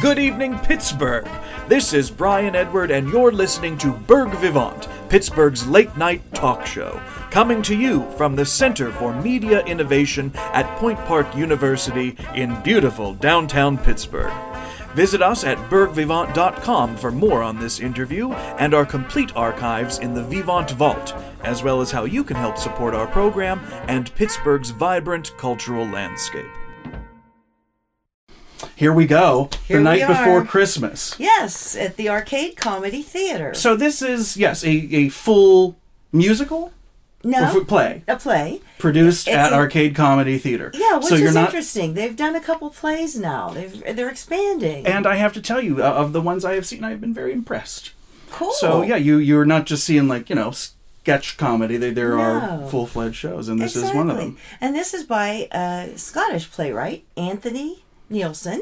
Good evening, Pittsburgh. This is Brian Edward, and you're listening to Burgh Vivant, Pittsburgh's late night talk show, coming to you from the Center for Media Innovation at Point Park University in beautiful downtown Pittsburgh. Visit us at burghvivant.com for more on this interview and our complete archives in the Vivant Vault, as well as how you can help support our program and Pittsburgh's vibrant cultural landscape. Here we go. Here the night before. Christmas. Yes, at the Arcade Comedy Theater. So this is yes, a, a full musical no, play a play. produced It's at a- Arcade Comedy Theater. Yeah, which so is not interesting. They've done a couple plays now. They've they're expanding. and I have to tell you, uh, of the ones I have seen, I've been very impressed. cool. So yeah, you you're not just seeing like you know sketch comedy. They, there are full fledged shows, and this is one of them. And this is by a Scottish playwright, Anthony Neilson.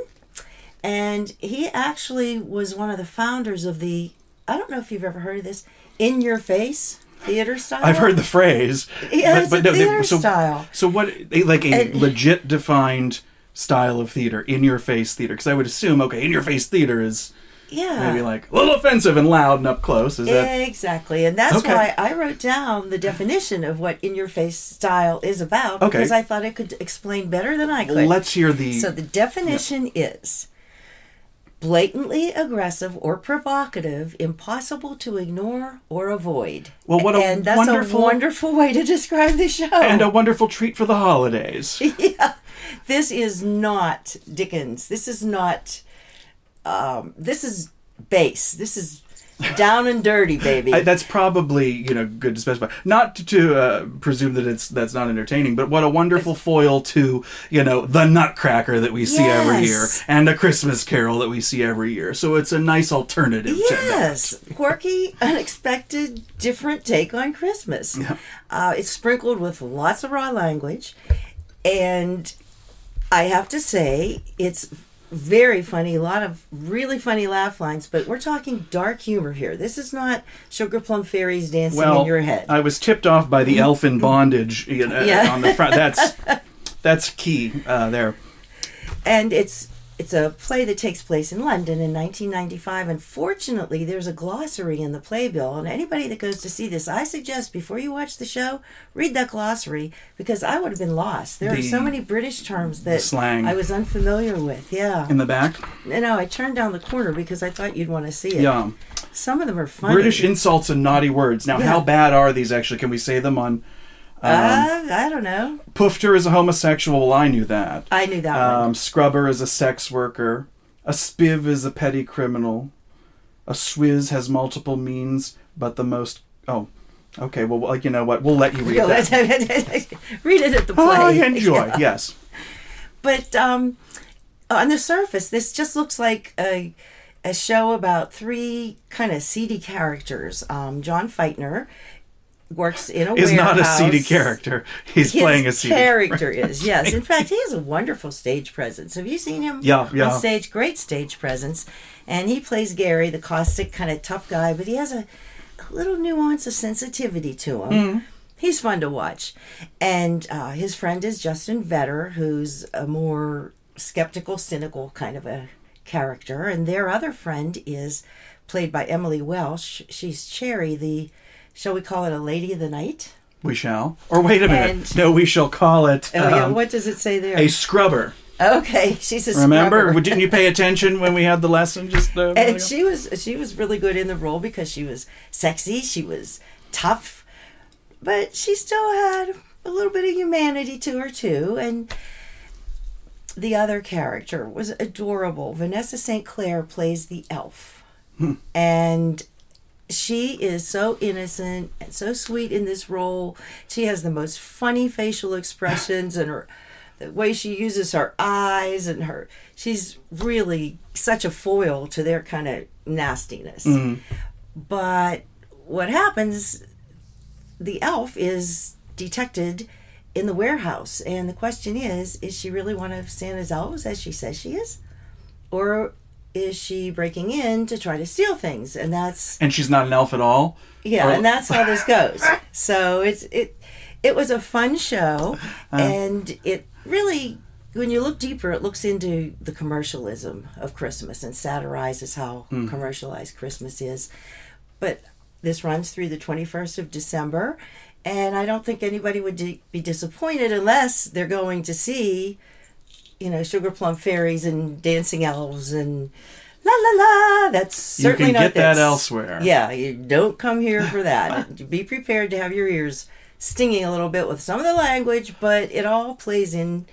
And he actually was one of the founders of the, I don't know if you've ever heard of this, In Your Face theater style. I've heard the phrase. Yeah, it's a they- theater so, style. So what? Like a And- legit defined style of theater, in your face theater. Because I would assume, okay, in your face theater is Yeah. maybe like a little offensive and loud and up close. Is that? Exactly. And that's Okay. why I wrote down the definition of what in your face style is about Okay. because I thought it could explain better than I could. Let's hear the. So the definition is blatantly aggressive or provocative, impossible to ignore or avoid. Well, what a and that's wonderful- a wonderful way to describe the show. and a wonderful treat for the holidays. yeah, this is not Dickens. This is not. Um, this is base. This is down and dirty, baby. I, that's probably you know good to specify. Not to, to uh, presume that it's that's not entertaining, but what a wonderful foil to you know the Nutcracker that we see every year and a Christmas Carol that we see every year. So it's a nice alternative. to. Yes, quirky, unexpected, different take on Christmas. Uh, it's sprinkled with lots of raw language, and I have to say it's very funny. A lot of really funny laugh lines, but we're talking dark humor here. This is not sugar plum fairies dancing Well, in your head. I was tipped off by the elf in bondage you know, Yeah. on the front. That's that's key uh, there. and it's it's a play that takes place in London in 1995. And fortunately, there's a glossary in the playbill. And anybody that goes to see this, I suggest before you watch the show, read that glossary because I would have been lost. There are so many British terms that slang. I was unfamiliar with. Yeah, In the back, no, no, I turned down the corner because I thought you'd want to see it. yeah. some of them are funny. British insults and naughty words. Now, how bad are these actually? Can we say them on? Uh, I don't know. Poofter is a homosexual. Well, I knew that. I knew that one. Um, Scrubber is a sex worker. A spiv is a petty criminal. A swizz has multiple means, but the most. Oh, okay. Well, well, you know what? We'll let you read Yeah, that. read it at the play. Oh, I enjoy. Yeah. Yes. But um, on the surface, this just looks like a, a show about three kind of seedy characters. Um, John Feitner works in a way Is not a seedy character. He's His playing a seedy character is yes. In fact, he has a wonderful stage presence. Have you seen him? Yeah, yeah. On stage, great stage presence, and he plays Gary, the caustic kind of tough guy, but he has a, a little nuance of sensitivity to him. Mm-hmm. He's fun to watch, and uh, his friend is Justin Vetter, who's a more skeptical, cynical kind of a character, and their other friend is played by Emily Welsh. She's Cherry, the shall we call it a lady of the night? We shall. Or wait a minute. And- no, we shall call it Oh yeah, um, what does it say there? a scrubber. Okay, she's a scrubber. Remember? scrubber. Didn't you pay attention when we had the lesson? Just uh, and she was she was really good in the role because she was sexy, she was tough, but she still had a little bit of humanity to her too. And the other character was adorable. Vanessa St. Clair plays the elf, and she is so innocent and so sweet in this role. She has the most funny facial expressions and her the way she uses her eyes and her she's really such a foil to their kind of nastiness. Mm-hmm. But what happens the elf is detected in the warehouse and the question is is she really one of Santa's elves as she says she is? Or is she breaking in to try to steal things? And that's and she's not an elf at all. yeah, Or- and that's how this goes. So it's it it was a fun show, Uh-huh. and it really when you look deeper, it looks into the commercialism of Christmas and satirizes how commercialized Christmas is. But this runs through the 21st of December, and I don't think anybody would di- be disappointed unless they're going to see, you know, sugar plum fairies and dancing elves and la la la. That's You certainly can not get that elsewhere. Yeah, you don't come here for that. be prepared to have your ears stinging a little bit with some of the language, but it all plays in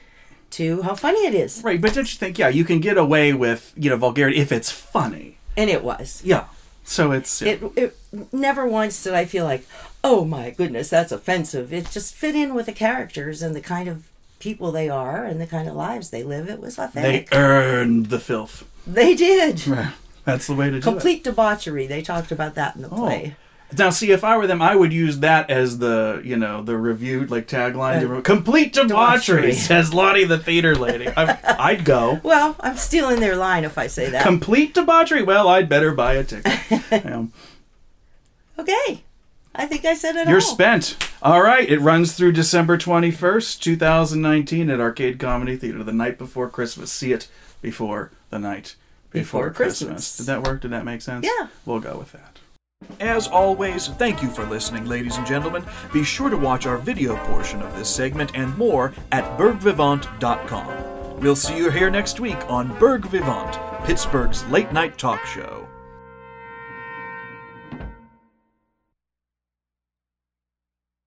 to how funny it is. Right, but don't you think, yeah, you can get away with, you know, vulgarity if it's funny. And it was. Yeah. So it's. It, it never once did I feel like, oh my goodness, that's offensive. It just fit in with the characters and the kind of people they are and the kind of lives they live. It was authentic. they earned the filth. They, did. That's the way to do it. Complete debauchery. They talked about that in the play. Now, see, if I were them, I would use that as the, you know, the reviewed like tagline. Uh, Complete debauchery, debauchery. says Lonnie the theater lady. I, I'd go. Well, I'm stealing their line if I say that. Complete debauchery. Well, I'd better buy a ticket. Okay. I think I said it You're all. spent. All right, it runs through December 21st, 2019 at Arcade Comedy Theater, the night before Christmas. See it before the night before, Before Christmas. Christmas. Did that work? Did that make sense? Yeah. We'll go with that. As always, thank you for listening, ladies and gentlemen. Be sure to watch our video portion of this segment and more at burghvivant.com. We'll see you here next week on Burgh Vivant, Pittsburgh's late night talk show.